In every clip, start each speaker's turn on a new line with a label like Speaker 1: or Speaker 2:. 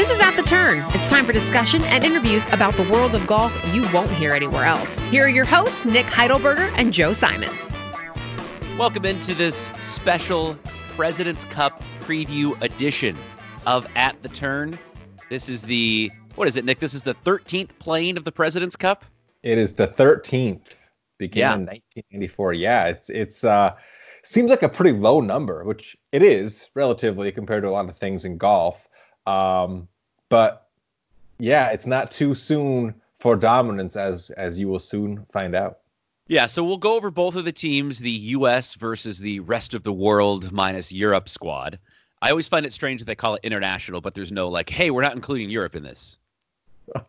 Speaker 1: This is At the Turn. It's time for discussion and interviews about the world of golf you won't hear anywhere else. Here are your hosts, Nick Heidelberger and Joe Simons.
Speaker 2: Welcome into this special President's Cup preview edition of At the Turn. This is the, what is it, Nick? This is the 13th playing of the President's Cup?
Speaker 3: It is the 13th, began
Speaker 2: Yeah.
Speaker 3: in 1994. Yeah, it's, it's, uh, seems like a pretty low number, which it is relatively compared to a lot of things in golf. Um, but yeah, it's not too soon for dominance, as as you will soon find out.
Speaker 2: Yeah, so we'll go over both of the teams, the U.S. versus the rest of the world minus Europe squad. I always find it strange that they call it international, but there's no like, hey, we're not including Europe in this.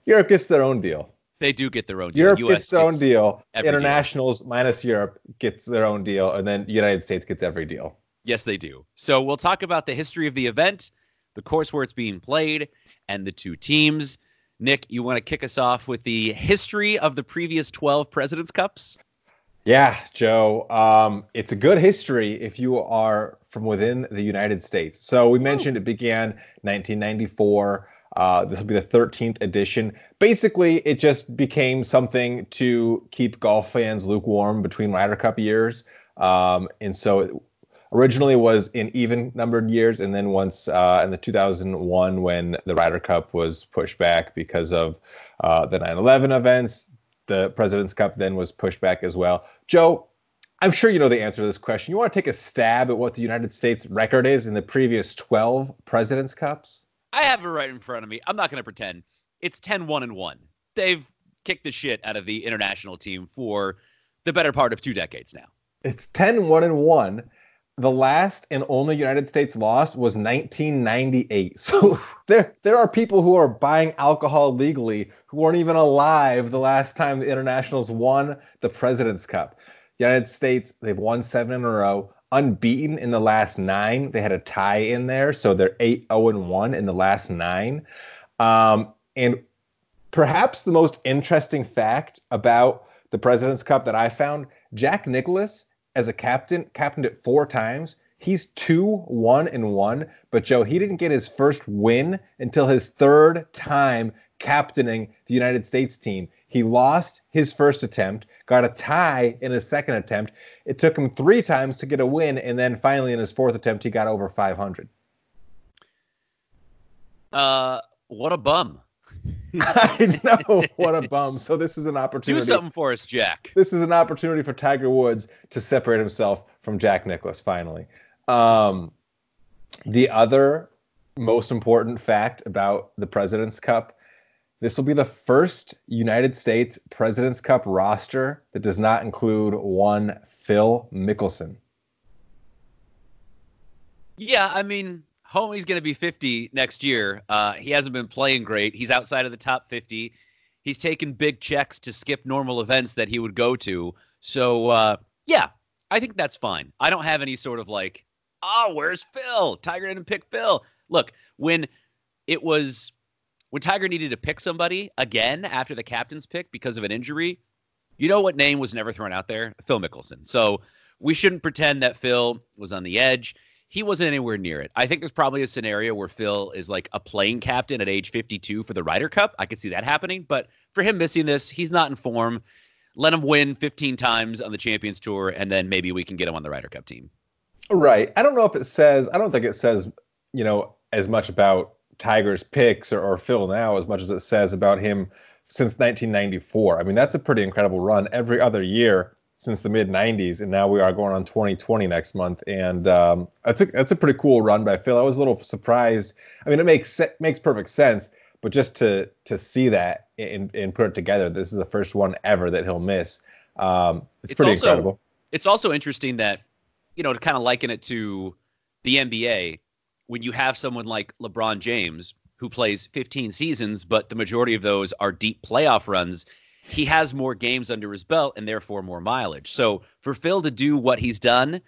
Speaker 3: Europe gets their own deal.
Speaker 2: They do get their own deal.
Speaker 3: Europe
Speaker 2: US
Speaker 3: gets their own deal.
Speaker 2: every deal.
Speaker 3: Internationals minus Europe gets their own deal, and then United States gets every deal.
Speaker 2: Yes, they do. So we'll talk about the history of the event, the course where it's being played, and the two teams. Nick, you want to kick us off with the history of the previous 12 President's Cups?
Speaker 3: Yeah, Joe. Um, it's a good history if you are from within the United States. So we mentioned it began 1994. Uh, this will be the 13th edition. Basically, it just became something to keep golf fans lukewarm between Ryder Cup years. Um, and so it originally was in even numbered years. And then once uh, in the 2001, when the Ryder Cup was pushed back because of uh, the 9 11 events, the President's Cup then was pushed back as well. Joe, I'm sure you know the answer to this question. You want to take a stab at what the United States record is in the previous 12 President's Cups?
Speaker 2: I have it right in front of me. I'm not going to pretend. It's 10 1 and 1. They've kicked the shit out of the international team for the better part of two decades now.
Speaker 3: It's 10 1 and 1. The last and only United States loss was 1998. So there there are people who are buying alcohol legally who weren't even alive the last time the internationals won the President's Cup. United States, they've won 7 in a row, unbeaten in the last 9. They had a tie in there, so they're 8 0 and 1 in the last 9. Um, and perhaps the most interesting fact about the President's Cup that I found, Jack Nicklaus as a captain, captained it four times. He's two, one, and one. But Joe, he didn't get his first win until his third time captaining the United States team. He lost his first attempt, got a tie in his second attempt. It took him three times to get a win, and then finally in his fourth attempt, he got over 500.
Speaker 2: Uh, what a bum.
Speaker 3: I know what a bum. So this is an opportunity.
Speaker 2: Do something for us, Jack.
Speaker 3: this is an opportunity for Tiger Woods to separate himself from Jack Nicklaus finally. Um, the other most important fact about the President's Cup this will be the first United States President's Cup roster that does not include one Phil Mickelson.
Speaker 2: Yeah, I mean, homie's going to be 50 next year. Uh, he hasn't been playing great. He's outside of the top 50. He's taken big checks to skip normal events that he would go to. So, uh, yeah, I think that's fine. I don't have any sort of like, oh, where's Phil? Tiger didn't pick Phil. Look, when it was when Tiger needed to pick somebody again after the captain's pick because of an injury, you know what name was never thrown out there? Phil Mickelson. So we shouldn't pretend that Phil was on the edge. He wasn't anywhere near it. I think there's probably a scenario where Phil is like a playing captain at age 52 for the Ryder Cup. I could see that happening. But for him missing this, he's not in form. Let him win 15 times on the Champions Tour, and then maybe we can get him on the Ryder Cup team.
Speaker 3: Right. I don't know if it says, I don't think it says, you know, as much about Tiger's picks or, or Phil now as much as it says about him since 1994. I mean, that's a pretty incredible run every other year since the mid 90s, and now we are going on 2020 next month, and um, that's a that's a pretty cool run by Phil. I was a little surprised. I mean, it makes makes perfect sense, but just to to see that and, and put it together, this is the first one ever that he'll miss. Um, it's, it's, pretty
Speaker 2: also,
Speaker 3: incredible.
Speaker 2: It's also interesting that you know to kind of liken it to the NBA when you have someone like LeBron James who plays 15 seasons, but the majority of those are deep playoff runs he has more games under his belt and therefore more mileage. So for Phil to do what he's done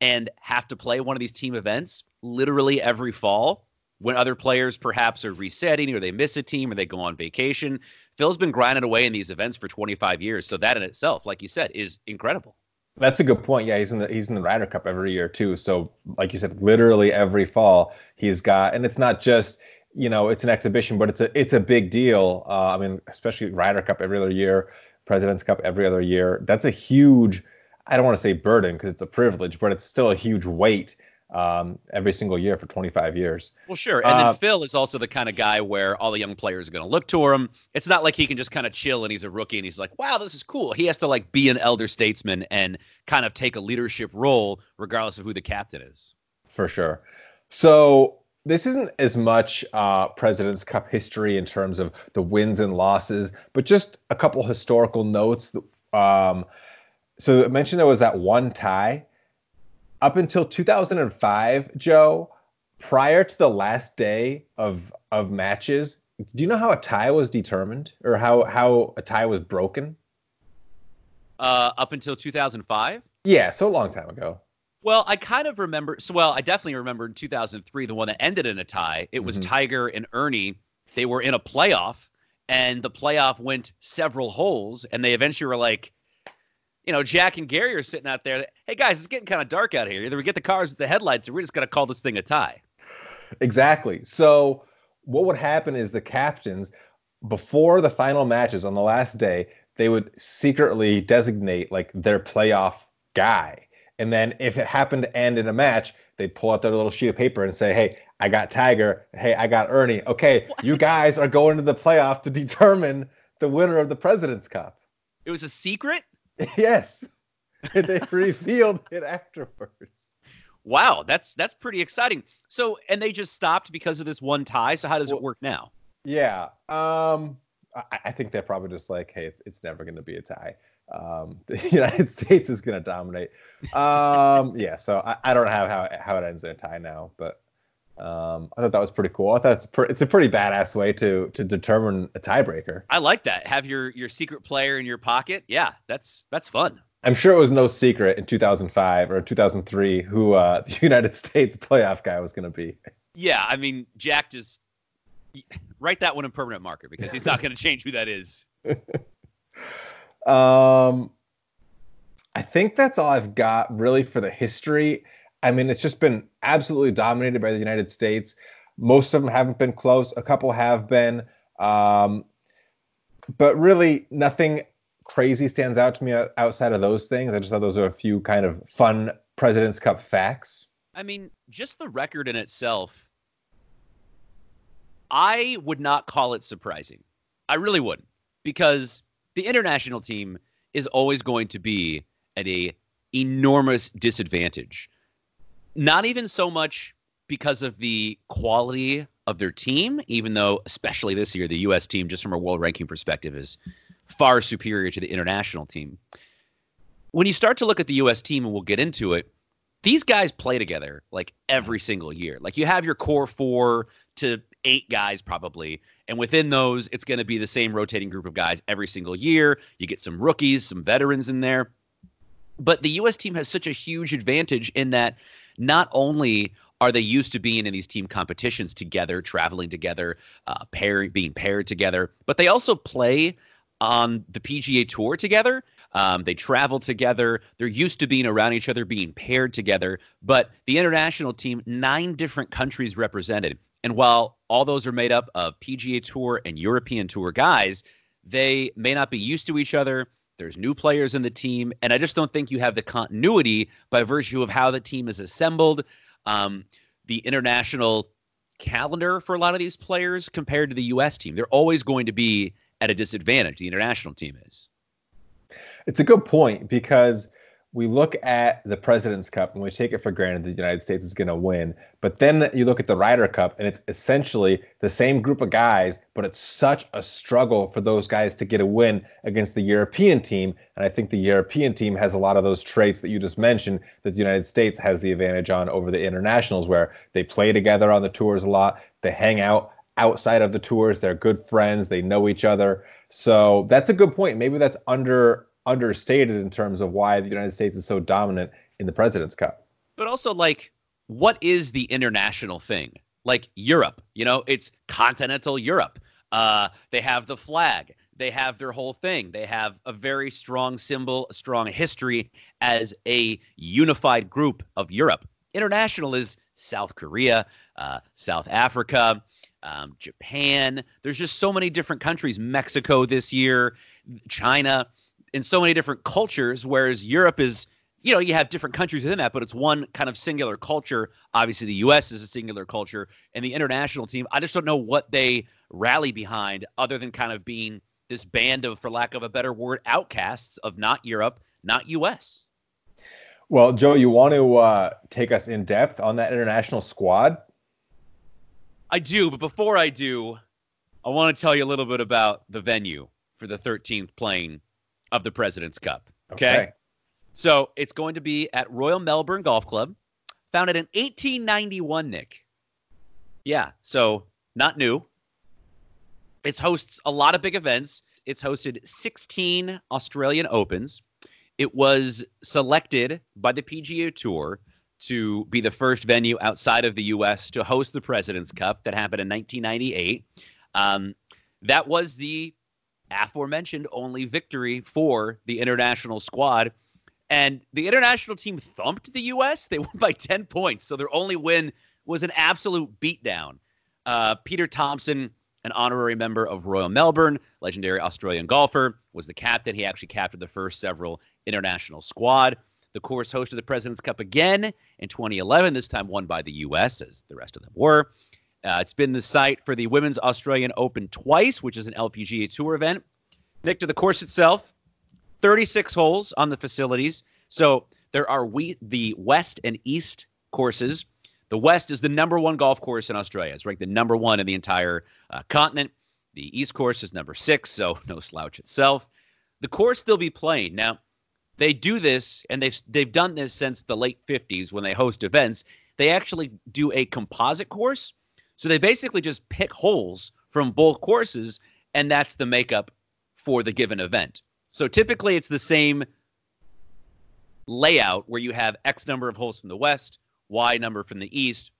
Speaker 2: and have to play one of these team events literally every fall when other players perhaps are resetting or they miss a team or they go on vacation, Phil's been grinding away in these events for 25 years. So that in itself, like you said, is incredible.
Speaker 3: That's a good point. Yeah, he's in the he's in the Ryder Cup every year too. So, like you said, literally every fall he's got, and it's not just you know it's an exhibition, but it's a it's a big deal. Uh, I mean, especially Ryder Cup every other year, President's Cup every other year. That's a huge. I don't want to say burden because it's a privilege, but it's still a huge weight um, every single year for 25 years.
Speaker 2: Well, sure. And uh, then Phil is also the kind of guy where all the young players are going to look to him. It's not like he can just kind of chill and he's a rookie and he's like, wow, this is cool. He has to like be an elder statesman and kind of take a leadership role regardless of who the captain is.
Speaker 3: For sure. So this isn't as much uh, President's Cup history in terms of the wins and losses, but just a couple historical notes. Um, so I mentioned there was that one tie up until 2005, Joe. Prior to the last day of of matches, do you know how a tie was determined or how how a tie was broken?
Speaker 2: Uh, up until 2005.
Speaker 3: Yeah, so a long time ago.
Speaker 2: Well, I kind of remember. So, well, I definitely remember in 2003, the one that ended in a tie. It was mm-hmm. Tiger and Ernie. They were in a playoff, and the playoff went several holes, and they eventually were like, you know, Jack and Gary are sitting out there. Hey guys, it's getting kind of dark out here. Either we get the cars with the headlights, or we're just gonna call this thing a tie.
Speaker 3: Exactly. So, what would happen is the captains, before the final matches on the last day, they would secretly designate like their playoff guy and then if it happened to end in a match, they'd pull out their little sheet of paper and say, Hey, I got Tiger. Hey, I got Ernie. Okay, what? you guys are going to the playoff to determine the winner of the President's Cup.
Speaker 2: It was a secret?
Speaker 3: yes. And they revealed it afterwards.
Speaker 2: Wow, that's that's pretty exciting. So, and they just stopped because of this one tie. So, how does well, it work now?
Speaker 3: Yeah, um, I, I, think they're probably just like, hey, it's, it's never going to be a tie um, the United States is going to dominate. Um, yeah, so I, I, don't have how how it ends in a tie now, but um, I thought that was pretty cool. I thought it's, pre- it's a pretty badass way to to determine a tiebreaker.
Speaker 2: I like that. Have your your secret player in your pocket. Yeah, that's that's fun.
Speaker 3: I'm sure it was no secret in 2005 or 2003 who uh, the United States playoff guy was going to be.
Speaker 2: Yeah, I mean Jack just write that one in permanent marker because he's not going to change who that is.
Speaker 3: Um, I think that's all I've got really for the history. I mean, it's just been absolutely dominated by the United States. Most of them haven't been close. A couple have been, um, but really nothing crazy stands out to me outside of those things. I just thought those are a few kind of fun President's Cup facts.
Speaker 2: I mean, just the record in itself, I would not call it surprising. I really wouldn't because the international team is always going to be at a enormous disadvantage. Not even so much because of the quality of their team, even though, especially this year, the U.S. team, just from a world ranking perspective, is far superior to the international team. When you start to look at the U.S. team, and we'll get into it, these guys play together like every single year. Like you have your core four to eight guys probably. And within those, it's going to be the same rotating group of guys every single year. You get some rookies, some veterans in there. But the U.S. team has such a huge advantage in that not only are they used to being in these team competitions together, traveling together, uh, pair, being paired together. But they also play on the PGA Tour together. Um, they travel together. They're used to being around each other, being paired together. But the international team, nine different countries represented. And while all those are made up of PGA Tour and European Tour guys, they may not be used to each other. There's new players in the team. And I just don't think you have the continuity by virtue of how the team is assembled, um, the international calendar for a lot of these players compared to the U.S. team. They're always going to be at a disadvantage, the international team is.
Speaker 3: It's a good point because we look at the President's Cup and we take it for granted the United States is going to win. But then you look at the Ryder Cup and it's essentially the same group of guys, but it's such a struggle for those guys to get a win against the European team. And I think the European team has a lot of those traits that you just mentioned that the United States has the advantage on over the internationals, where they play together on the tours a lot, they hang out outside of the tours, they're good friends, they know each other. So that's a good point. Maybe that's under understated in terms of why the United States is so dominant in the President's Cup.
Speaker 2: But also, like, what is the international thing? Like Europe, you know, it's continental Europe. Uh, they have the flag. They have their whole thing. They have a very strong symbol, a strong history as a unified group of Europe. International is South Korea, uh, South Africa, um, Japan. There's just so many different countries. Mexico this year, China in so many different cultures, whereas Europe is, you know, you have different countries within that, but it's one kind of singular culture. Obviously, the U.S. is a singular culture, and the international team, I just don't know what they rally behind other than kind of being this band of, for lack of a better word, outcasts of not Europe, not U.S.
Speaker 3: Well, Joe, you want to uh, take us in depth on that international squad?
Speaker 2: I do, but before I do, I want to tell you a little bit about the venue for the 13th playing of the President's Cup. Okay? okay. So it's going to be at Royal Melbourne Golf Club, founded in 1891, Nick. Yeah, so not new. It hosts a lot of big events. It's hosted 16 Australian Opens. It was selected by the PGA Tour to be the first venue outside of the U.S. to host the President's Cup that happened in 1998. Um, that was the aforementioned only victory for the international squad. And the international team thumped the U.S. They won by 10 points. So their only win was an absolute beatdown. Uh, Peter Thomson, an honorary member of Royal Melbourne, legendary Australian golfer, was the captain. He actually captained the first several international squad. The course hosted the President's Cup again in 2011, this time won by the U.S., as the rest of them were. Uh, it's been the site for the Women's Australian Open twice, which is an LPGA Tour event. Nick, to the course itself, 36 holes on the facilities. So there are we the West and East courses. The West is the number one golf course in Australia. It's ranked the number one in the entire uh, continent. The East course is number six, so no slouch itself. The course they'll be playing now. They do this, and they've they've done this since the late 50s when they host events. They actually do a composite course so they basically just pick holes from both courses, and that's the makeup for the given event. So typically it's the same layout where you have X number of holes from the west, Y number from the east.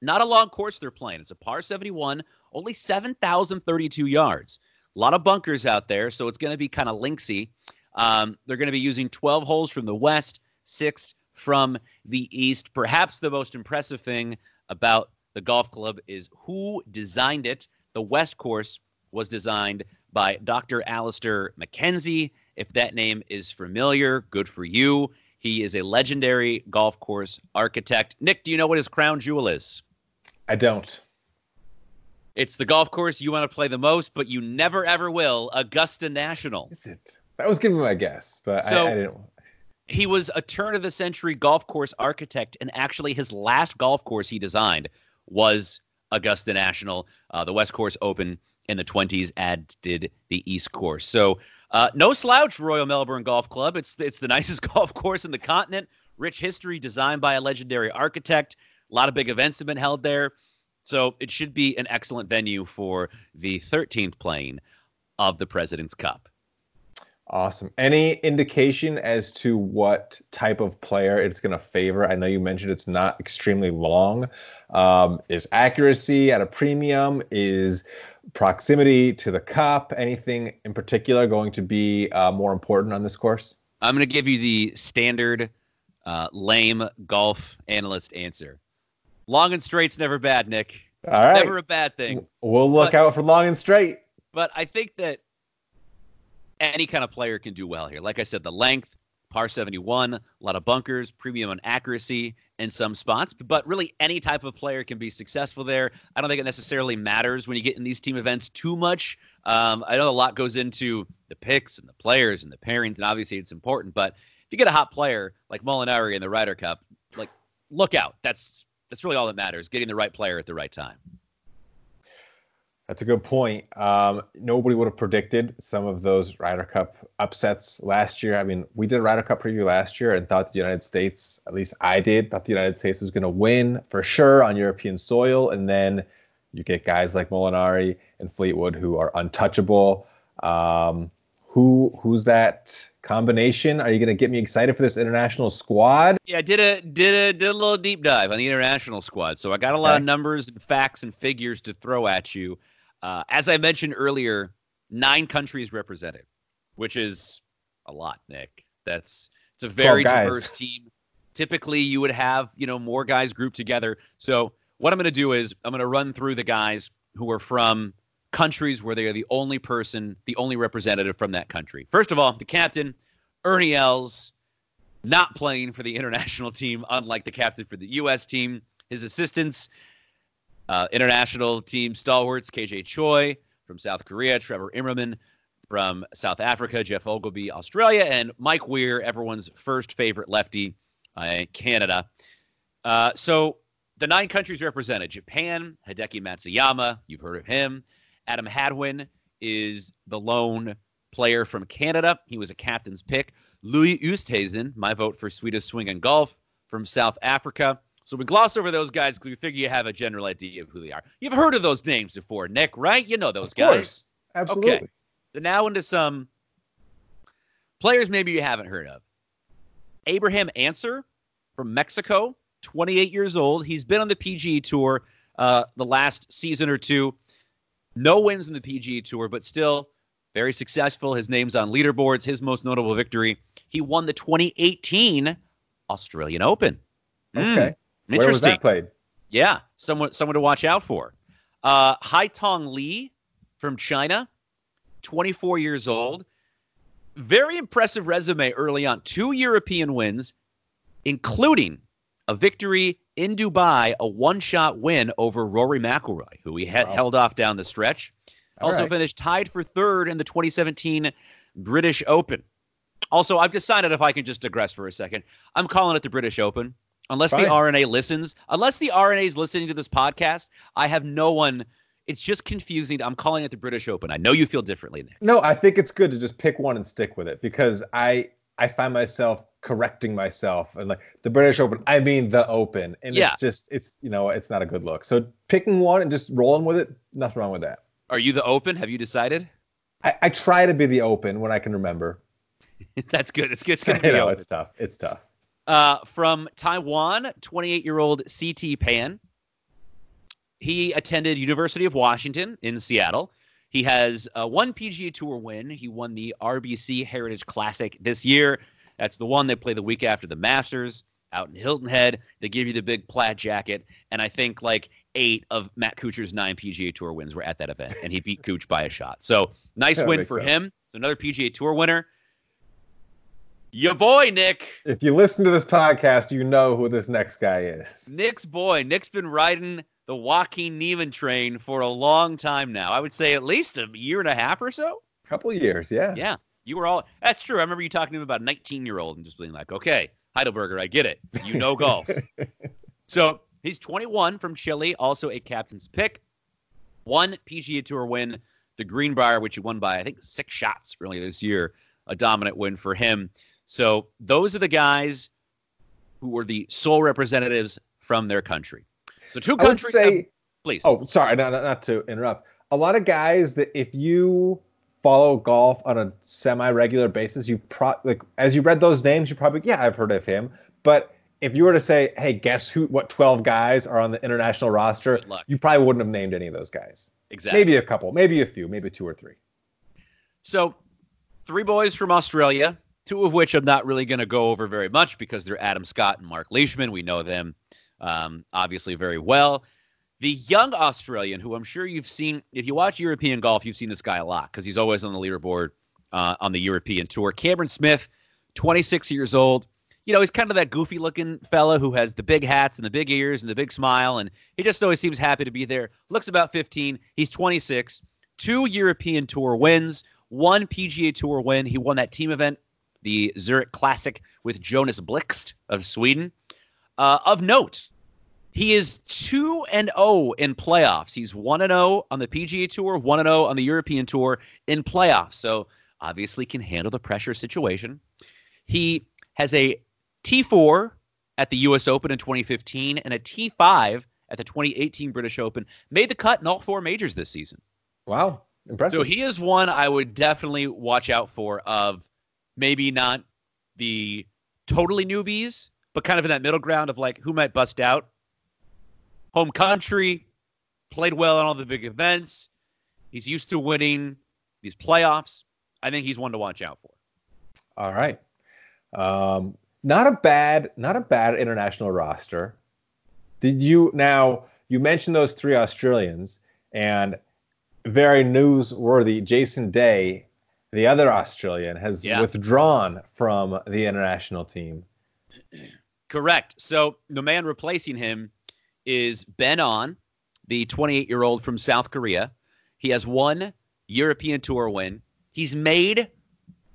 Speaker 2: Not a long course they're playing. It's a par 71, only 7,032 yards. A lot of bunkers out there, so it's going to be kind of linksy. Um, they're going to be using 12 holes from the west, six from the east. Perhaps the most impressive thing about the golf club is who designed it. The West Course was designed by Dr. Alister MacKenzie. If that name is familiar, good for you. He is a legendary golf course architect. Nick, do you know what his crown jewel is?
Speaker 3: I don't.
Speaker 2: It's the golf course you want to play the most, but you never ever will. Augusta National.
Speaker 3: Is it? That was giving my guess, but so, I, I didn't.
Speaker 2: He was a turn of the century golf course architect, and actually, his last golf course he designed was Augusta National. Uh, the West Course Open in the 20s, as did the East Course. So uh, no slouch, Royal Melbourne Golf Club. It's it's the nicest golf course in the continent. Rich history, designed by a legendary architect. A lot of big events have been held there. So it should be an excellent venue for the 13th playing of the President's Cup.
Speaker 3: Awesome. Any indication as to what type of player it's going to favor? I know you mentioned it's not extremely long. Um, is accuracy at a premium? Is proximity to the cup? Anything in particular going to be uh, more important on this course?
Speaker 2: I'm going to give you the standard uh, lame golf analyst answer. Long and straight's never bad, Nick.
Speaker 3: All right.
Speaker 2: Never a bad thing.
Speaker 3: We'll look
Speaker 2: But-
Speaker 3: out for long and straight.
Speaker 2: But I think that any kind of player can do well here. Like I said, the length, par 71, a lot of bunkers, premium on accuracy in some spots. But really, any type of player can be successful there. I don't think it necessarily matters when you get in these team events too much. Um, I know a lot goes into the picks and the players and the pairings, and obviously it's important. But if you get a hot player like Molinari in the Ryder Cup, like look out. That's that's really all that matters: getting the right player at the right time.
Speaker 3: That's a good point. Um, nobody would have predicted some of those Ryder Cup upsets last year. I mean, we did a Ryder Cup preview last year and thought the United States, at least I did, thought the United States was going to win for sure on European soil. And then you get guys like Molinari and Fleetwood who are untouchable. Um, who who's that combination? Are you going to get me excited for this international squad?
Speaker 2: Yeah, I did a did a did a little deep dive on the international squad. So I got a lot
Speaker 3: Okay.
Speaker 2: of numbers and facts and figures to throw at you. Uh, as I mentioned earlier, nine countries represented, which is a lot, Nick. That's it's a very diverse team. Typically, you would have you know more guys grouped together. So what I'm going to do is I'm going to run through the guys who are from countries where they are the only person, the only representative from that country. First of all, the captain, Ernie Els, not playing for the international team, unlike the captain for the U.S. team. His assistants, uh, international team stalwarts, KJ Choi from South Korea, Trevor Immelman from South Africa, Geoff Ogilvy, Australia, and Mike Weir, everyone's first favorite lefty, uh, Canada. Uh, so the nine countries represented Japan, Hideki Matsuyama, you've heard of him. Adam Hadwin is the lone player from Canada. He was a captain's pick. Louis Oosthuizen, my vote for Swedish Swing and Golf from South Africa. So we gloss over those guys because we figure you have a general idea of who they are. You've heard of those names before, Nick, right? You know those
Speaker 3: Of
Speaker 2: guys.
Speaker 3: course. Absolutely.
Speaker 2: Okay. So now into some players maybe you haven't heard of. Abraham Ancer from Mexico, 28 years old. He's been on the PGA Tour uh, the last season or two. No wins in the PGA Tour, but still very successful. His name's on leaderboards. His most notable victory, he won the 2018 Australian Open. Hmm,
Speaker 3: Okay. Where was
Speaker 2: interesting.
Speaker 3: that played?
Speaker 2: Yeah, someone someone to watch out for. Uh, Haotong Li from China, 24 years old. Very impressive resume early on. Two European wins, including a victory in Dubai, a one-shot win over Rory McIlroy, who he
Speaker 3: Wow.
Speaker 2: held off down the stretch.
Speaker 3: All
Speaker 2: also
Speaker 3: right.
Speaker 2: finished tied for third in the 2017 British Open. Also, I've decided if I can just digress for a second, I'm calling it the British Open. Unless the R&A listens, unless the R&A is listening to this podcast, I have no one. It's just confusing. I'm calling it the British Open. I know you feel differently, Nick.
Speaker 3: No, I think it's good to just pick one and stick with it because I I find myself correcting myself and like the British Open. I mean the Open, and
Speaker 2: Yeah.
Speaker 3: it's just it's you know it's not a good look. So picking one and just rolling with it, nothing wrong with that.
Speaker 2: Are you the Open? Have you decided?
Speaker 3: I, I try to be the Open when I can remember.
Speaker 2: That's good. It's good. It's good to be
Speaker 3: know
Speaker 2: Open.
Speaker 3: it's tough. It's tough.
Speaker 2: Uh, from Taiwan, 28 year old CT Pan. He attended University of Washington in Seattle. He has uh, one PGA Tour win. He won the RBC Heritage Classic this year. That's the one they play the week after the Masters out in Hilton Head. They give you the big plaid jacket, and I think like eight of Matt Kuchar's nine PGA Tour wins were at that event, and he beat Kuch by a shot. So nice
Speaker 3: Yeah,
Speaker 2: win for
Speaker 3: sense.
Speaker 2: him. So another PGA Tour winner. Your boy Nick.
Speaker 3: If you listen to this podcast, you know who this next guy is.
Speaker 2: Nick's boy. Nick's been riding the Joaquin Niemann train for a long time now. I would say at least a year and a half or so.
Speaker 3: A couple years, yeah.
Speaker 2: Yeah. You were all that's true. I remember you talking to him about 19 year old and just being like, okay, Heidelberger, I get it. You know golf. so he's 21 from Chile, also a captain's pick. One PGA Tour win, the Greenbrier, which he won by, I think, six shots earlier this year. A dominant win for him. So those are the guys who were the sole representatives from their country. So two countries. have- please.
Speaker 3: Oh, sorry, not, not, not to interrupt. A lot of guys that if you follow golf on a semi-regular basis, you pro like as you read those names, you probably yeah, I've heard of him. But if you were to say, hey, guess who? What twelve guys are on the international roster? You probably wouldn't have named any of those guys.
Speaker 2: Exactly.
Speaker 3: Maybe a couple, maybe a few, maybe two or three.
Speaker 2: So, three boys from Australia, two of which I'm not really going to go over very much because they're Adam Scott and Mark Leishman. We know them um, obviously very well. The young Australian, who I'm sure you've seen, if you watch European golf, you've seen this guy a lot because he's always on the leaderboard uh, on the European tour. Cameron Smith, 26 years old. You know, he's kind of that goofy looking fella who has the big hats and the big ears and the big smile, and he just always seems happy to be there. Looks about 15. He's 26. Two European Tour wins, one PGA Tour win. He won that team event, the Zurich Classic, with Jonas Blixt of Sweden. Uh, of note, he is 2 and 0 in playoffs. He's 1 and 0 on the PGA Tour, 1 and 0 on the European Tour in playoffs. So, obviously can handle the pressure situation. He has a T4 at the US Open in 2015 and a T5 at the 2018 British Open. Made the cut in all four majors this season.
Speaker 3: Wow. Impressive.
Speaker 2: So he is one I would definitely watch out for of maybe not the totally newbies, but kind of in that middle ground of like who might bust out. Home country, played well in all the big events. He's used to winning these playoffs. I think he's one to watch out for.
Speaker 3: All right. Um, not a bad, not a bad international roster. Did you now? You mentioned those three Australians, and very newsworthy. Jason Day, the other Australian, has yeah. withdrawn from the international team.
Speaker 2: Correct. So the man replacing him is Ben An, the 28 year old from South Korea. He has one European Tour win. He's made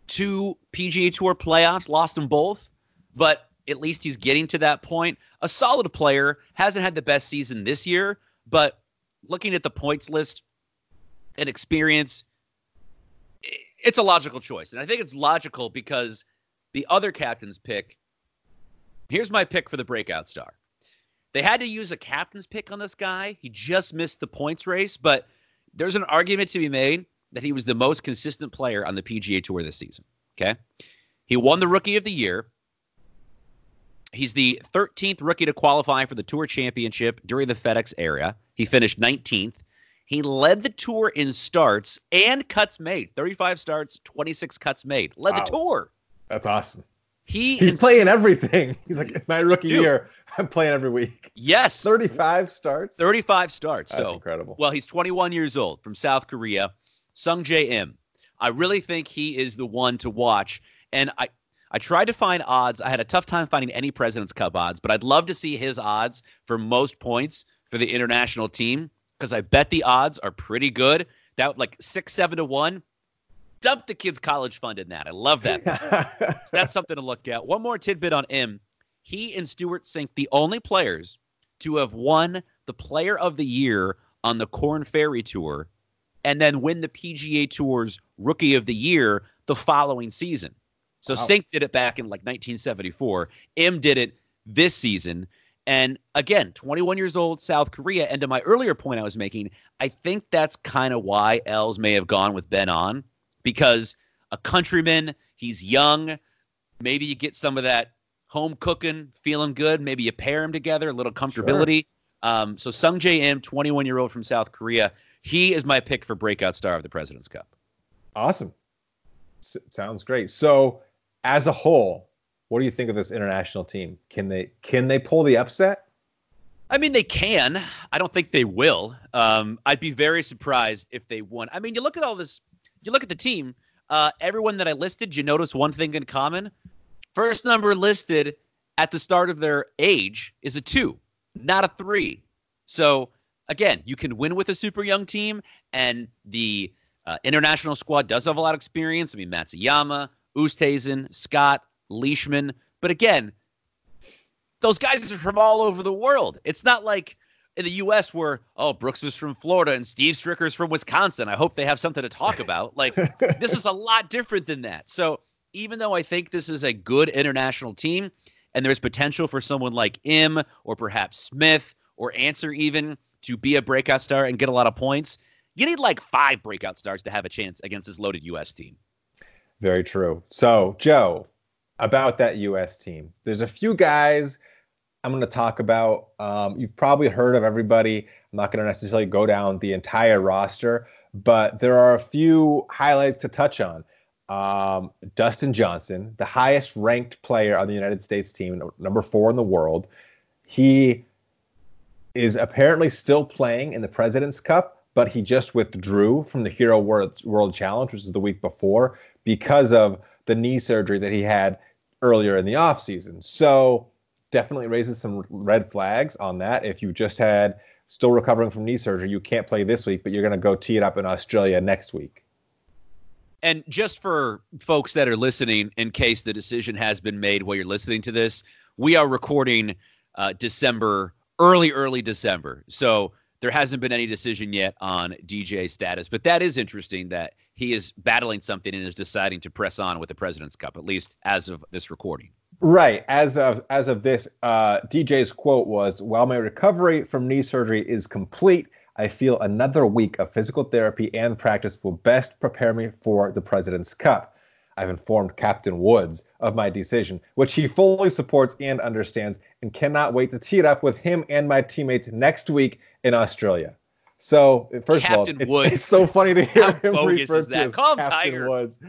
Speaker 2: two PGA Tour playoffs, lost them both, but at least he's getting to that point. A solid player, hasn't had the best season this year, but looking at the points list and experience, it's a logical choice. And I think it's logical because the other captain's pick here's my pick for the breakout star. They had to use a captain's pick on this guy. He just missed the points race, but there's an argument to be made that he was the most consistent player on the PGA Tour this season. Okay. He won the Rookie of the Year. He's the 13th rookie to qualify for the Tour Championship during the FedEx era. He finished 19th. He led the tour in starts and cuts made 35 starts, 26 cuts made. Led wow. the tour.
Speaker 3: That's awesome.
Speaker 2: He
Speaker 3: He's playing everything. He's like, my rookie Dude. year, I'm playing every week.
Speaker 2: Yes.
Speaker 3: 35 starts?
Speaker 2: 35 starts.
Speaker 3: That's
Speaker 2: so
Speaker 3: incredible.
Speaker 2: Well, he's 21 years old from South Korea. Sungjae Im. I really think he is the one to watch. And I, I tried to find odds. I had a tough time finding any President's Cup odds, but I'd love to see his odds for most points for the international team because I bet the odds are pretty good. That like six, seven to one. Dump the kid's college fund in that. I love that. so that's something to look at. One more tidbit on him. He and Stewart Cink, the only players to have won the Player of the Year on the Korn Ferry Tour and then win the PGA Tour's Rookie of the Year the following season. So wow. Cink did it back in like 1974. Im did it this season. And again, 21 years old, South Korea. And to my earlier point I was making, I think that's kind of why Els may have gone with Ben An because a countryman, he's young. Maybe you get some of that home cooking, feeling good. Maybe you pair them together, a little comfortability. Sure. Um, so Sungjae Im, 21 year old from South Korea, he is my pick for breakout star of the President's Cup.
Speaker 3: Awesome. S- sounds great. So, as a whole, what do you think of this international team? Can they can they pull the upset?
Speaker 2: I mean, they can. I don't think they will. Um, I'd be very surprised if they won. I mean, you look at all this. You look at the team. Uh, everyone that I listed, you notice one thing in common. First number listed at the start of their age is a two, not a three. So again, you can win with a super young team, and the uh, international squad does have a lot of experience. I mean, Matsuyama, Oosthuizen, Scott, Leishman. But again, those guys are from all over the world. It's not like in the U.S. where oh Brooks is from Florida and Steve Stricker's from Wisconsin. I hope they have something to talk about. Like this is a lot different than that. So even though I think this is a good international team and there's potential for someone like Im or perhaps Smith or Ancer even to be a breakout star and get a lot of points, You need like five breakout stars to have a chance against this loaded U.S. team.
Speaker 3: Very true. So, Joe, about that U.S. team, there's a few guys I'm going to talk about. Um, you've probably heard of everybody. I'm not going to necessarily go down the entire roster, but there are a few highlights to touch on. Um, Dustin Johnson, the highest ranked player on the United States team, number four in the world. He is apparently still playing in the President's Cup, but he just withdrew from the Hero World, World Challenge, which is the week before, because of the knee surgery that he had earlier in the offseason. So definitely raises some red flags on that. If you just had still recovering from knee surgery, you can't play this week, but you're going to go tee it up in Australia next week.
Speaker 2: And just for folks that are listening, in case the decision has been made while you're listening to this, we are recording uh, December, early, early December. So there hasn't been any decision yet on DJ status. But that is interesting that he is battling something and is deciding to press on with the President's Cup, at least as of this recording.
Speaker 3: Right. As of as of this, uh, DJ's quote was, "While my recovery from knee surgery is complete, I feel another week of physical therapy and practice will best prepare me for the President's Cup. I've informed Captain Woods of my decision, which he fully supports and understands, and cannot wait to tee it up with him and my teammates next week in Australia." So, first
Speaker 2: Captain
Speaker 3: of all, it's,
Speaker 2: Woods.
Speaker 3: it's so funny to hear
Speaker 2: How
Speaker 3: him refer to
Speaker 2: that?
Speaker 3: as
Speaker 2: Call him
Speaker 3: Captain
Speaker 2: Tiger.
Speaker 3: Woods.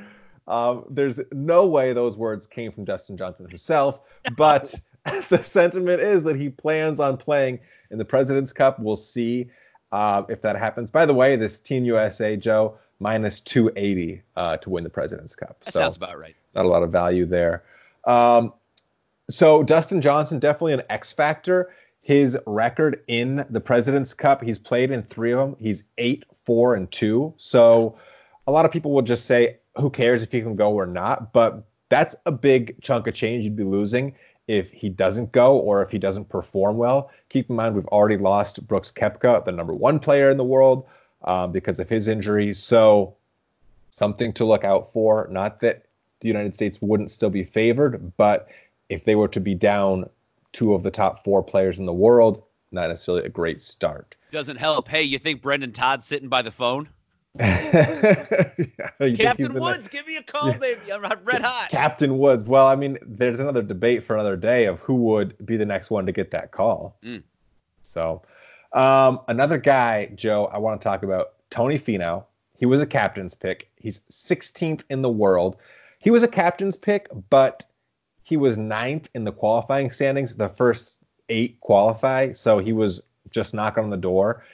Speaker 3: Um, there's no way those words came from Dustin Johnson himself, but the sentiment is that he plans on playing in the President's Cup. We'll see uh, if that happens. By the way, this Team USA, Joe, minus 280 uh, to win the President's Cup.
Speaker 2: That
Speaker 3: so
Speaker 2: sounds about right.
Speaker 3: not a lot of value there. Um, so Dustin Johnson, definitely an X factor. His record in the President's Cup, he's played in three of them. He's eight, four, and two. So a lot of people will just say, who cares if he can go or not? But that's a big chunk of change you'd be losing if he doesn't go or if he doesn't perform well. Keep in mind, we've already lost Brooks Koepka, the number one player in the world, um, because of his injury. So something to look out for. Not that the United States wouldn't still be favored, but if they were to be down two of the top four players in the world, not necessarily a great start.
Speaker 2: Doesn't help. Hey, you think Brendon Todd's sitting by the phone?
Speaker 3: He's
Speaker 2: Captain Woods, give me a call, baby. I'm red hot.
Speaker 3: Captain Woods. Well, I mean, there's another debate for another day of who would be the next one to get that call.
Speaker 2: Mm.
Speaker 3: So, um, another guy, Joe, I want to talk about Tony Finau. He was a captain's pick. He's 16th in the world. He was a captain's pick, but he was ninth in the qualifying standings. The first eight qualify, so he was just knocking on the door.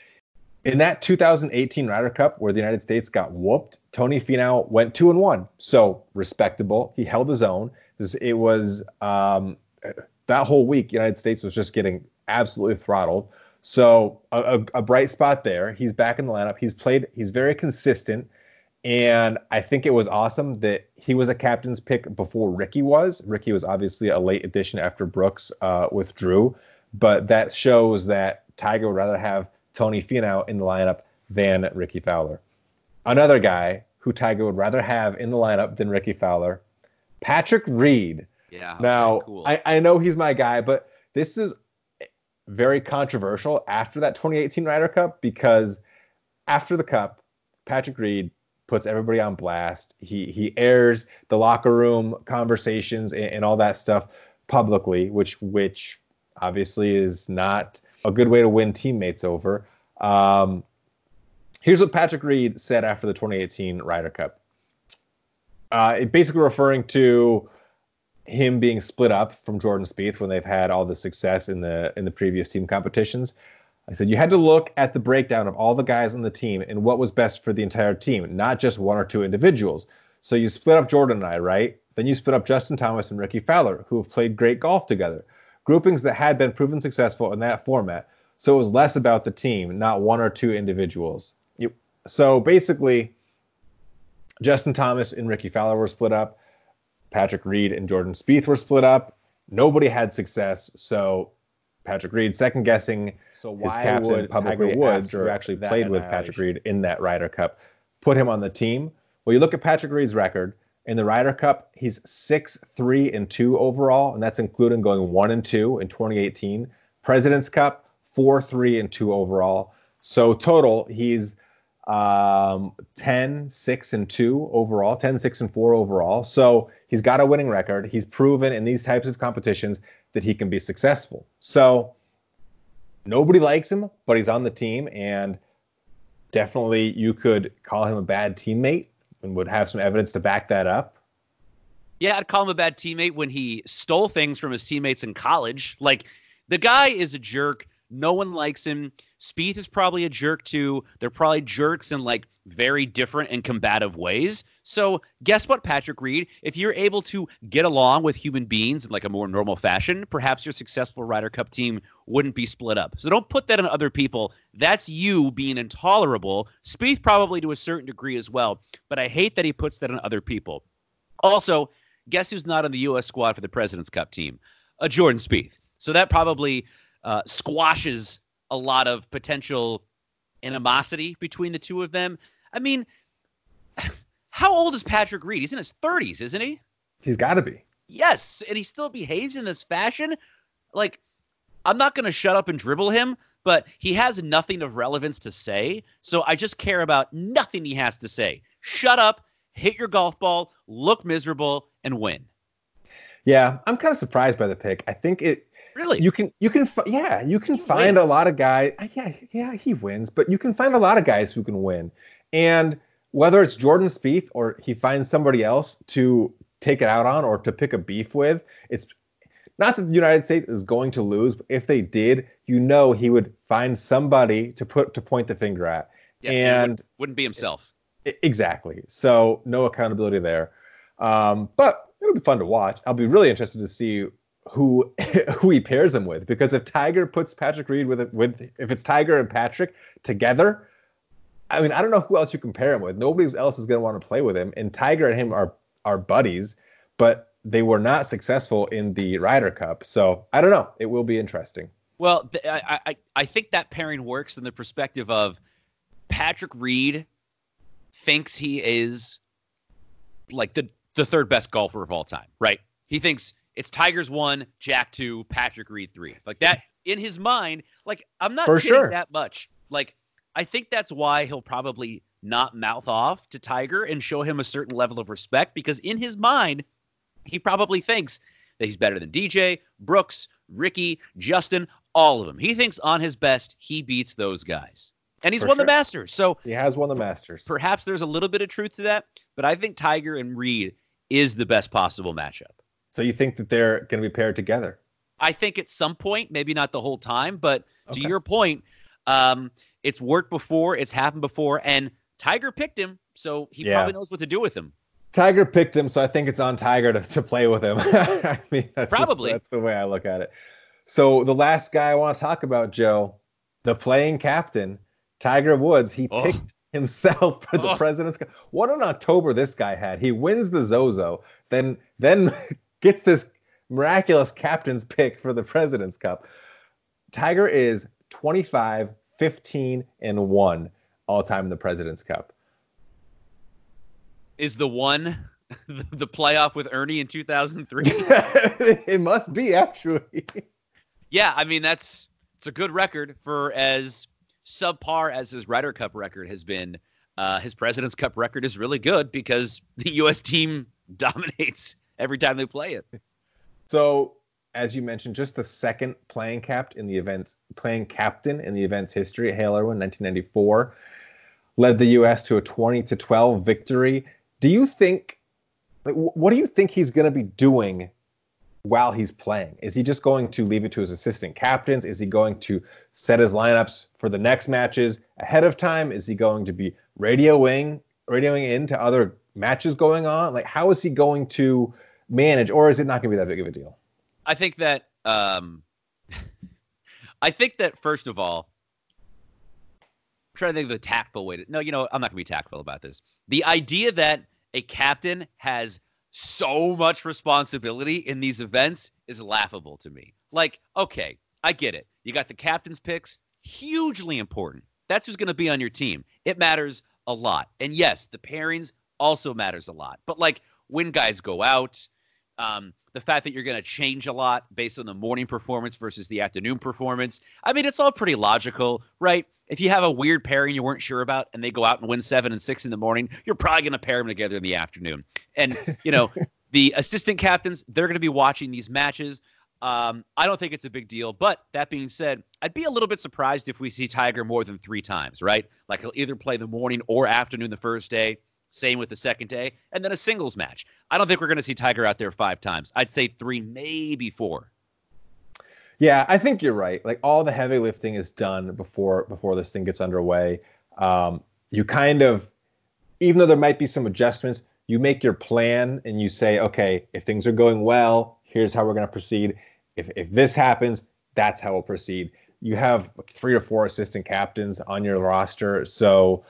Speaker 3: In that 2018 Ryder Cup, where the United States got whooped, Tony Finau went two and one, so respectable. He held his own. It was, um, that whole week, United States was just getting absolutely throttled. So a, a, a bright spot there. He's back in the lineup. He's played. He's very consistent, and I think it was awesome that he was a captain's pick before Rickie was. Rickie was obviously a late addition after Brooks uh, withdrew, but that shows that Tiger would rather have Tony Finau in the lineup than Rickie Fowler. Another guy who Tiger would rather have in the lineup than Rickie Fowler, Patrick Reed.
Speaker 2: Yeah.
Speaker 3: Now,
Speaker 2: cool.
Speaker 3: I, I know he's my guy, but this is very controversial after that 2018 Ryder Cup because after the Cup, Patrick Reed puts everybody on blast. He he airs the locker room conversations and, and all that stuff publicly, which which obviously is not a good way to win teammates over. Um, here's what Patrick Reed said after the 2018 Ryder Cup. Uh, it basically referring to him being split up from Jordan Spieth when they've had all the success in the in the previous team competitions. I said you had to look at the breakdown of all the guys on the team and what was best for the entire team, not just one or two individuals. So you split up Jordan and I, right? Then you split up Justin Thomas and Rickie Fowler, who have played great golf together. Groupings that had been proven successful in that format. So it was less about the team, not one or two individuals. You, so basically, Justin Thomas and Rickie Fowler were split up. Patrick Reed and Jordan Spieth were split up. Nobody had success, so Patrick Reed second guessing
Speaker 4: So
Speaker 3: his
Speaker 4: why
Speaker 3: captain
Speaker 4: would
Speaker 3: Tiger Woods, who
Speaker 4: after
Speaker 3: actually played with Patrick? Reed in that Ryder Cup, put him on the team. Well, you look at Patrick Reed's record in the Ryder Cup; he's six, three, and two overall, and that's including going one and two in 2018. President's Cup, four, three, and two overall. So total, he's um 10 6 and 2 overall 10 6 and 4 overall so he's got a winning record he's proven in these types of competitions that he can be successful so nobody likes him but he's on the team and definitely you could call him a bad teammate and would have some evidence to back that up
Speaker 2: Yeah, I'd call him a bad teammate when he stole things from his teammates in college. Like, the guy is a jerk. No one likes him. Spieth is probably a jerk too. They're probably jerks in like very different and combative ways. So, guess what, Patrick Reed? If you're able to get along with human beings in like a more normal fashion, perhaps your successful Ryder Cup team wouldn't be split up. So, don't put that on other people. That's you being intolerable. Spieth probably to a certain degree as well, but I hate that he puts that on other people. Also, guess who's not on the U.S. squad for the President's Cup team? A Jordan Spieth. So that probably uh, squashes a lot of potential animosity between the two of them. I mean, how old is Patrick Reed? He's in his 30s, isn't he?
Speaker 3: he's got to be
Speaker 2: Yes, and he still behaves in this fashion. Like, I'm not going to shut up and dribble him, but he has nothing of relevance to say. So I just care about nothing he has to say. Shut up, hit your golf ball, look miserable, and win.
Speaker 3: yeah i'm kind of surprised by the pick i think it
Speaker 2: Really?
Speaker 3: you can you can yeah you can find a lot of guys yeah yeah he wins but you can find a lot of guys who can win and whether it's jordan Spieth or he finds somebody else to take it out on or to pick a beef with it's not that the united states is going to lose but if they did you know he would find somebody to put to point the finger at
Speaker 2: Yeah,
Speaker 3: and
Speaker 2: wouldn't, wouldn't be himself.
Speaker 3: Exactly. So no accountability there. Um, but it'll be fun to watch. I'll be really interested to see who who he pairs him with because if Tiger puts Patrick Reed with with if it's Tiger and Patrick together, I mean I don't know who else you pair him with. Nobody else is going to want to play with him. And Tiger and him are are buddies, but they were not successful in the Ryder Cup. So I don't know. It will be interesting.
Speaker 2: Well, th- I, I I think that pairing works in the perspective of Patrick Reed thinks he is like the the third best golfer of all time, right? He thinks it's Tigers one, Jack two, Patrick Reed three. Like that in his mind. Like I'm not
Speaker 3: For
Speaker 2: kidding
Speaker 3: sure.
Speaker 2: that much. Like I think that's why he'll probably not mouth off to Tiger and show him a certain level of respect because in his mind he probably thinks that he's better than DJ, Brooks, Rickie, Justin, all of them. He thinks on his best he beats those guys. And he's
Speaker 3: For
Speaker 2: won the. Masters. So
Speaker 3: He has won the Masters.
Speaker 2: perhaps there's a little bit of truth to that, but I think Tiger and Reed is the best possible matchup.
Speaker 3: So you think that they're going to be paired together?
Speaker 2: I think at some point, maybe not the whole time, but to your point, um, it's worked before, it's happened before, and Tiger picked him, so he
Speaker 3: Yeah.
Speaker 2: probably knows what to do with him.
Speaker 3: Tiger picked him, so I think it's on Tiger to, to play with him. I mean, that's just-
Speaker 2: Probably.
Speaker 3: that's the way I look at it. So the last guy I want to talk about, Joe, the playing captain, Tiger Woods. He
Speaker 2: Oh.
Speaker 3: picked himself for the
Speaker 2: Oh.
Speaker 3: President's Cup. What an October this guy had. He wins the Zozo, then then gets this miraculous captain's pick for the President's Cup. Tiger is 25, 15, and 1 all time in the President's Cup.
Speaker 2: Is the one the playoff with Ernie in 2003?
Speaker 3: it must be actually.
Speaker 2: yeah, I mean that's it's a good record for as subpar as his Ryder Cup record has been. Uh, his President's Cup record is really good because the U.S. team dominates every time they play it.
Speaker 3: So, as you mentioned, just the second playing capped in the event's playing captain in the event's history. Hale Irwin, 1994, led the U.S. to a 20 to 12 victory. Do you think? What do you think he's going to be doing while he's playing? Is he just going to leave it to his assistant captains? Is he going to set his lineups for the next matches ahead of time? Is he going to be radioing radioing in to other matches going on? Like, how is he going to manage, or is it not going to be that big of a deal?
Speaker 2: I think that um, I think that first of all, I'm trying to think of the tactful way to. No, you know, I'm not going to be tactful about this. The idea that a captain has so much responsibility in these events is laughable to me. Like, okay, I get it. You got the captain's picks, hugely important. That's who's going to be on your team. It matters a lot. And yes, the pairings also matters a lot. But like when guys go out, Um, the fact that you're going to change a lot based on the morning performance versus the afternoon performance. I mean, it's all pretty logical, right? If you have a weird pairing you weren't sure about and they go out and win seven and six in the morning, you're probably going to pair them together in the afternoon. And, you know, the assistant captains, they're going to be watching these matches. Um, I don't think it's a big deal. But that being said, I'd be a little bit surprised if we see Tiger more than three times, right? Like he'll either play the morning or afternoon the first day. Same with the second day, and then a singles match. I don't think we're going to see Tiger out there five times. I'd say three, maybe four.
Speaker 3: Yeah, I think you're right. Like all the heavy lifting is done before before this thing gets underway. Um, you kind of, even though there might be some adjustments, you make your plan and you say, okay, if things are going well, here's how we're going to proceed. If if this happens, that's how we'll proceed. You have three or four assistant captains on your roster, so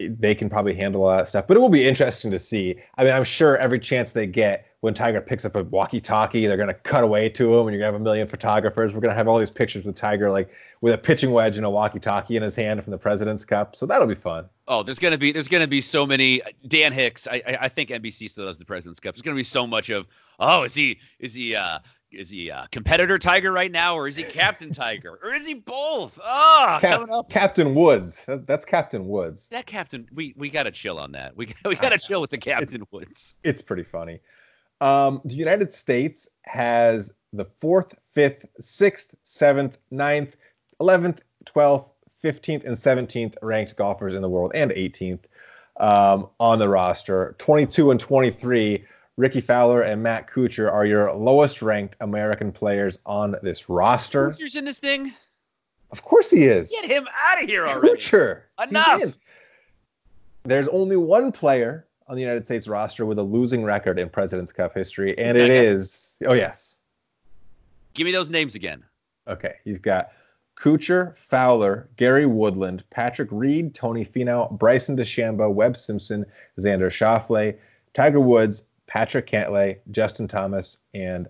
Speaker 3: they can probably handle all that stuff. But it will be interesting to see. I mean, I'm sure every chance they get when Tiger picks up a walkie-talkie, they're going to cut away to him, and you're going to have a million photographers. We're going to have all these pictures with Tiger, like with a pitching wedge and a walkie-talkie in his hand from the President's Cup. So that'll be fun.
Speaker 2: Oh, there's going to be there's going to be so many. Dan Hicks, I I think NBC still does the President's Cup. There's going to be so much of oh, is he is he uh is he uh, competitor Tiger right now, or is he Captain Tiger, or is he both? Ah,
Speaker 3: Cap- Captain Woods. That's Captain Woods.
Speaker 2: That Captain, we we got to chill on that. We we got to chill with the Captain
Speaker 3: it's,
Speaker 2: Woods.
Speaker 3: It's pretty funny. Um, the United States has the fourth, fifth, sixth, seventh, ninth, eleventh, twelfth, fifteenth, and seventeenth ranked golfers in the world, and 18th um, on the roster. 22 and 23 Rickie Fowler and Matt Kuchar are your lowest ranked American players on this roster.
Speaker 2: Kuchar's in this thing?
Speaker 3: Of course he is.
Speaker 2: Get him out of here already.
Speaker 3: Kuchar.
Speaker 2: Enough.
Speaker 3: There's only one player on the United States roster with a losing record in President's Cup history, and it is oh yes.
Speaker 2: Give me those names again.
Speaker 3: Okay, you've got Kuchar, Fowler, Gary Woodland, Patrick Reed, Tony Finau, Bryson DeChambeau, Webb Simpson, Xander Schauffele, Tiger Woods, Patrick Cantlay, Justin Thomas, and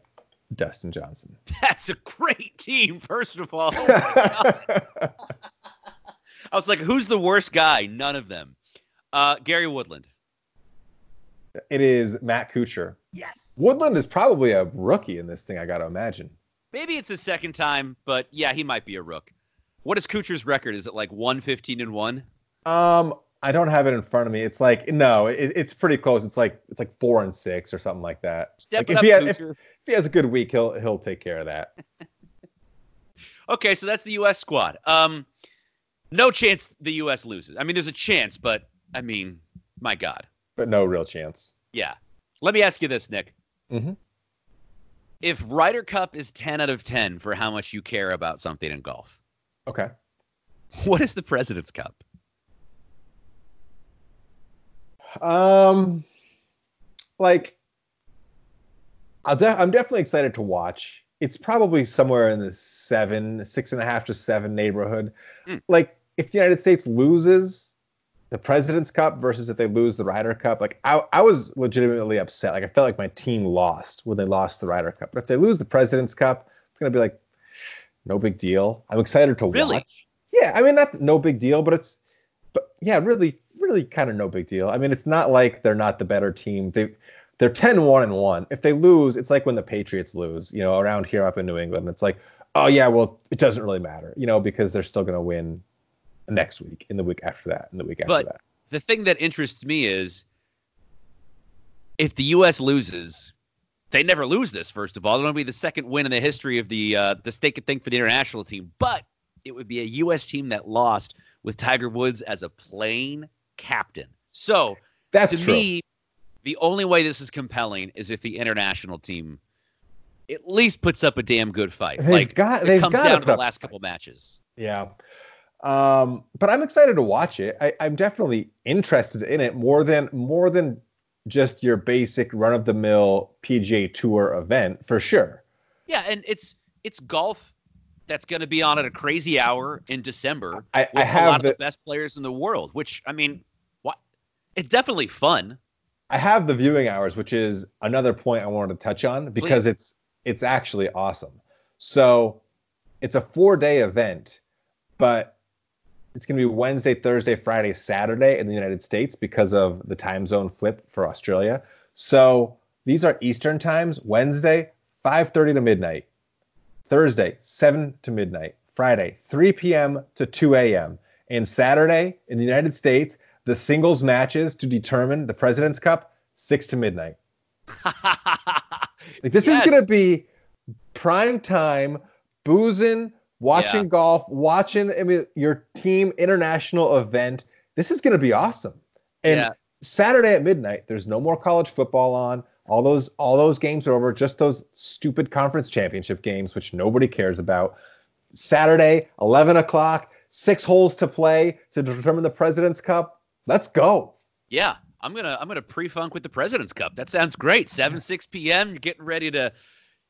Speaker 3: Dustin Johnson.
Speaker 2: That's a great team, first of all. Oh I was like, who's the worst guy? None of them. Uh, Gary Woodland.
Speaker 3: It is Matt Kuchar.
Speaker 2: Yes.
Speaker 3: Woodland is probably a rookie in this thing, I got to imagine.
Speaker 2: Maybe it's his second time, but yeah, he might be a rook. What is Kuchar's record? Is it like 115 and 1?
Speaker 3: Um, I don't have it in front of me. It's like no, it, it's pretty close. It's like it's like four and six or something like that.
Speaker 2: Step
Speaker 3: like if,
Speaker 2: up,
Speaker 3: he has, if, if, he has a good week, he'll he'll take care of that.
Speaker 2: okay, so that's the U.S. squad. Um, no chance the U.S. loses. I mean, there's a chance, but I mean, my God.
Speaker 3: But no real chance.
Speaker 2: Yeah. Let me ask you this, Nick.
Speaker 3: Mm-hmm.
Speaker 2: If Ryder Cup is ten out of ten for how much you care about something in golf,
Speaker 3: okay,
Speaker 2: what is the President's Cup?
Speaker 3: Um, like, I'll de- I'm definitely excited to watch. It's probably somewhere in the seven, six and a half to seven neighborhood.
Speaker 2: Mm.
Speaker 3: Like, if the United States loses the President's Cup versus if they lose the Ryder Cup, like I, I was legitimately upset. Like I felt like my team lost when they lost the Ryder Cup. But if they lose the President's Cup, it's gonna be like no big deal. I'm excited to
Speaker 2: really?
Speaker 3: watch. Yeah, I mean not no big deal, but it's but yeah, really really kind of no big deal. I mean, it's not like they're not the better team. They they're 10-1 and 1. If they lose, it's like when the Patriots lose, you know, around here up in New England. It's like, oh yeah, well, it doesn't really matter, you know, because they're still going to win next week, in the week after that, in the week after
Speaker 2: but
Speaker 3: that.
Speaker 2: The thing that interests me is if the US loses, they never lose this first of all. It'll be the second win in the history of the uh, the stake thing for the international team, but it would be a US team that lost with Tiger Woods as a playing captain. So
Speaker 3: that's
Speaker 2: to
Speaker 3: true.
Speaker 2: me, the only way this is compelling is if the international team at least puts up a damn good fight.
Speaker 3: They've
Speaker 2: like
Speaker 3: got,
Speaker 2: it
Speaker 3: they've
Speaker 2: comes
Speaker 3: got
Speaker 2: down
Speaker 3: to
Speaker 2: the last couple matches.
Speaker 3: Yeah. Um, but I'm excited to watch it. I, I'm definitely interested in it more than more than just your basic run of the mill PGA Tour event for sure.
Speaker 2: Yeah, and it's it's golf that's going to be on at a crazy hour in December
Speaker 3: I,
Speaker 2: with
Speaker 3: I
Speaker 2: a
Speaker 3: have
Speaker 2: lot
Speaker 3: the,
Speaker 2: of the best players in the world. Which I mean? It's definitely fun.
Speaker 3: I have the viewing hours, which is another point I wanted to touch on because
Speaker 2: Please.
Speaker 3: it's it's actually awesome. So it's a four day event, but it's going to be Wednesday, Thursday, Friday, Saturday in the United States because of the time zone flip for Australia. So These are Eastern times. Wednesday, 5:30 to midnight. Thursday, 7 to midnight. Friday, 3 p.m. to 2 a.m. And Saturday in the United States, the singles matches to determine the President's Cup, 6 to midnight. like this yes. is going to be prime time, boozing, watching yeah. golf, watching I mean, your team international event. This is going to be awesome. And yeah. Saturday at midnight, there's no more college football on. All those all those games are over. Just those stupid conference championship games, which nobody cares about. Saturday, 11 o'clock, six holes to play to determine the President's Cup. Let's go.
Speaker 2: Yeah, I'm gonna I'm gonna pre-funk with the President's Cup. That sounds great. 7 6 p.m. You're getting ready to,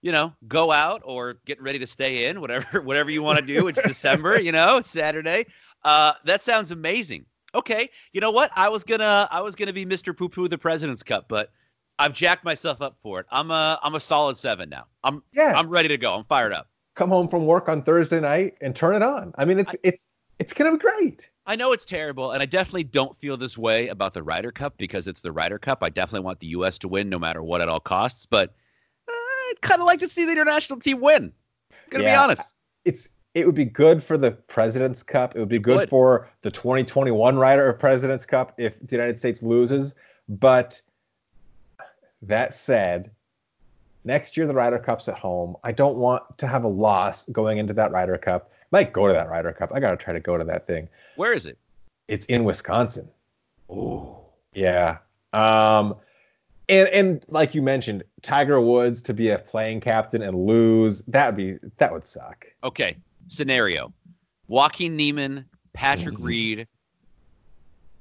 Speaker 2: you know, go out or getting ready to stay in, whatever whatever you want to do. It's December, you know, Saturday. Uh, that sounds amazing. Okay, you know what? I was gonna I was gonna be Mr. Poo Poo the President's Cup, but I've jacked myself up for it. I'm a I'm a solid seven now. I'm yeah. I'm ready to go. I'm fired up.
Speaker 3: Come home from work on Thursday night and turn it on. I mean, it's I, it it's gonna be great.
Speaker 2: I know it's terrible, and I definitely don't feel this way about the Ryder Cup because it's the Ryder Cup. I definitely want the U.S. to win no matter what at all costs. But uh, I'd kind of like to see the international team win. Gonna yeah, be honest.
Speaker 3: It's it would be good for the President's Cup. It would be good, good. for the 2021 Ryder of President's Cup if the United States loses. But that said, next year the Ryder Cup's at home. I don't want to have a loss going into that Ryder Cup. Might go to that Ryder Cup. I got to try to go to that thing.
Speaker 2: Where is it?
Speaker 3: It's in Wisconsin.
Speaker 2: Oh,
Speaker 3: yeah. Um, and and like you mentioned, Tiger Woods to be a playing captain and lose that would be that would suck.
Speaker 2: Okay, scenario: Joaquin Niemann, Patrick mm-hmm. Reed.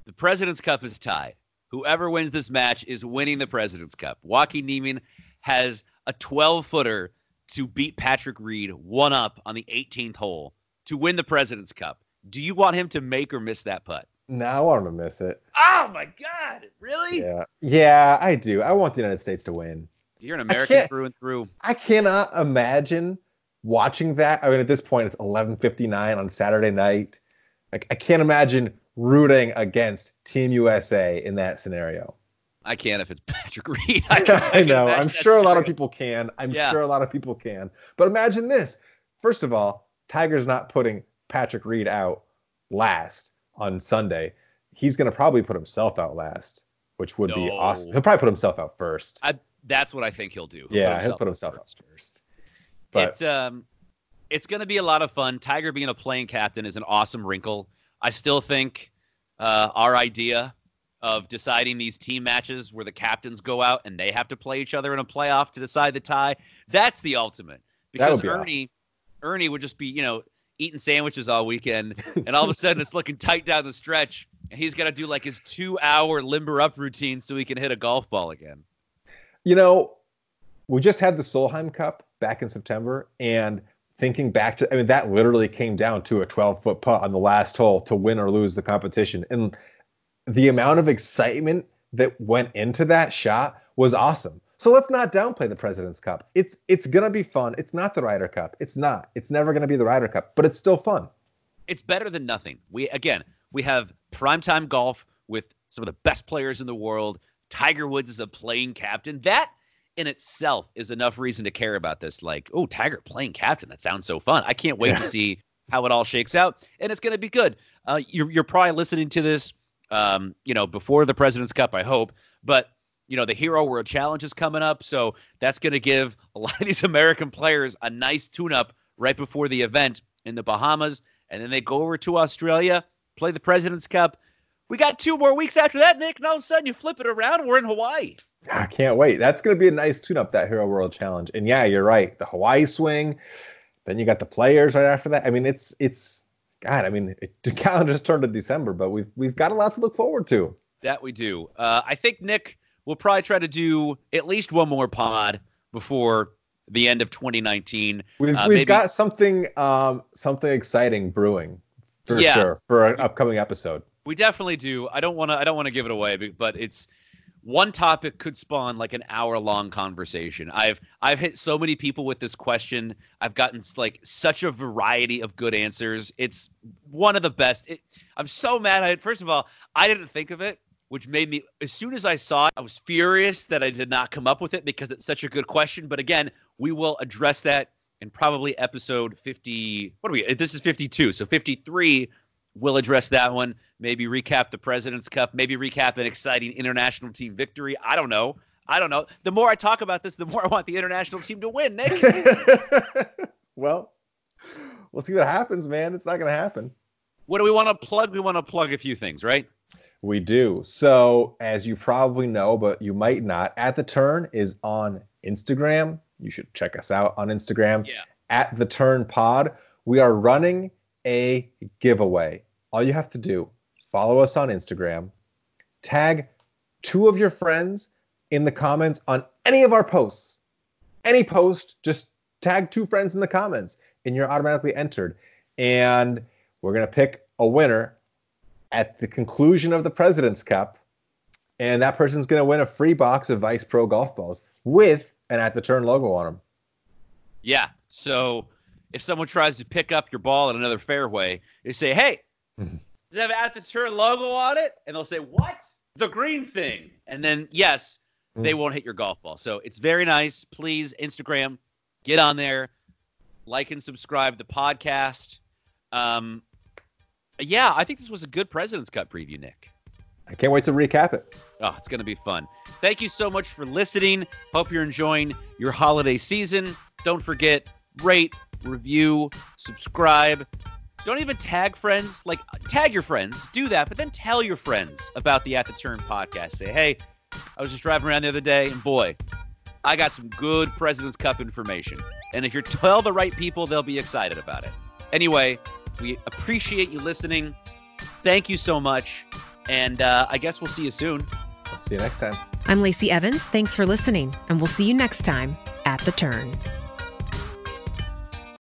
Speaker 2: The President's Cup is tied. Whoever wins this match is winning the President's Cup. Joaquin Niemann has a 12 footer to beat Patrick Reed one up on the 18th hole to win the President's Cup. Do you want him to make or miss that putt?
Speaker 3: No, I want him to miss it.
Speaker 2: Oh my God! Really?
Speaker 3: Yeah, yeah, I do. I want the United States to win.
Speaker 2: You're an American through and through.
Speaker 3: I cannot imagine watching that. I mean, at this point, it's 11:59 on Saturday night. Like, I can't imagine rooting against Team USA in that scenario.
Speaker 2: I can't if it's Patrick Reed.
Speaker 3: I, can, I, I know. I'm sure a lot of people can. I'm yeah. sure a lot of people can. But imagine this. First of all, Tiger's not putting Patrick Reed out last on Sunday. He's going to probably put himself out last, which would no. be awesome. He'll probably put himself out first.
Speaker 2: I, that's what I think he'll do.
Speaker 3: He'll yeah, put he'll put himself out first. first.
Speaker 2: But it's um, it's going to be a lot of fun. Tiger being a playing captain is an awesome wrinkle. I still think uh, our idea of deciding these team matches where the captains go out and they have to play each other in a playoff to decide the tie. That's the ultimate. Because be Ernie awesome. Ernie would just be, you know, eating sandwiches all weekend and all of a sudden it's looking tight down the stretch and he's got to do like his 2-hour limber up routine so he can hit a golf ball again.
Speaker 3: You know, we just had the Solheim Cup back in September and thinking back to, I mean, that literally came down to a 12 foot putt on the last hole to win or lose the competition. And the amount of excitement that went into that shot was awesome. So let's not downplay the President's Cup. It's it's gonna be fun. It's not the Ryder Cup. It's not. It's never gonna be the Ryder Cup, but it's still fun.
Speaker 2: It's better than nothing. We again we have primetime golf with some of the best players in the world. Tiger Woods is a playing captain. That in itself is enough reason to care about this. Like, oh, Tiger playing captain. That sounds so fun. I can't wait yeah. to see how it all shakes out, and it's going to be good. Uh, you're you're probably listening to this, um, you know, before the President's Cup, I hope. But you know, the Hero World Challenge is coming up, so that's going to give a lot of these American players a nice tune-up right before the event in the Bahamas, and then they go over to Australia, play the President's Cup. We got two more weeks after that, Nick, and all of a sudden you flip it around, and we're in Hawaii.
Speaker 3: I can't wait. That's going to be a nice tune up that Hero World Challenge. And yeah, you're right. The Hawaii swing. Then you got the players right after that. I mean, it's it's God. I mean, it, the calendar's turned to December, but we've we've got a lot to look forward to.
Speaker 2: That we do. Uh, I think Nick will probably try to do at least one more pod before the end of 2019.
Speaker 3: We've uh, we've maybe... got something um something exciting brewing for yeah. sure for an upcoming episode.
Speaker 2: We definitely do. I don't want to I don't want to give it away, but it's one topic could spawn like an hour long conversation. I've I've hit so many people with this question. I've gotten like such a variety of good answers. It's one of the best. It, I'm so mad it. First of all, I didn't think of it. Which made me, as soon as I saw it, I was furious that I did not come up with it because it's such a good question. But again, we will address that in probably episode 50. What are we? This is 52. So 53, we'll address that one. Maybe recap the President's Cup. Maybe recap an exciting international team victory. I don't know. I don't know. The more I talk about this, the more I want the international team to win, Nick.
Speaker 3: well, we'll see what happens, man. It's not going to happen.
Speaker 2: What do we want to plug? We want to plug a few things, right?
Speaker 3: We do. So, as you probably know, but you might not, At the Turn is on Instagram. You should check us out on Instagram.
Speaker 2: Yeah.
Speaker 3: At the Turn Pod. We are running a giveaway. All you have to do, follow us on Instagram, tag two of your friends in the comments on any of our posts. Any post, just tag two friends in the comments and you're automatically entered. And we're going to pick a winner at the conclusion of the President's Cup. And that person's going to win a free box of Vice Pro golf balls with an at the turn logo on them.
Speaker 2: Yeah. So if someone tries to pick up your ball in another fairway, you say, hey, does it have at the turn logo on it? And they'll say, what? The green thing. And then, yes, they won't hit your golf ball. So it's very nice. Please, Instagram, get on there, like and subscribe the podcast. Um, yeah, I think this was a good President's Cup preview, Nick.
Speaker 3: I can't wait to recap it.
Speaker 2: Oh, it's going to be fun. Thank you so much for listening. Hope you're enjoying your holiday season. Don't forget, rate, review, subscribe. Don't even tag friends. Like, tag your friends, do that, but then tell your friends about the At the Turn podcast. Say, hey, I was just driving around the other day, and boy, I got some good President's Cup information. And if you tell the right people, they'll be excited about it. Anyway, we appreciate you listening. Thank you so much. And uh, I guess we'll see you soon.
Speaker 3: I'll see you next time.
Speaker 1: I'm Lacey Evans. Thanks for listening, and we'll see you next time at The Turn.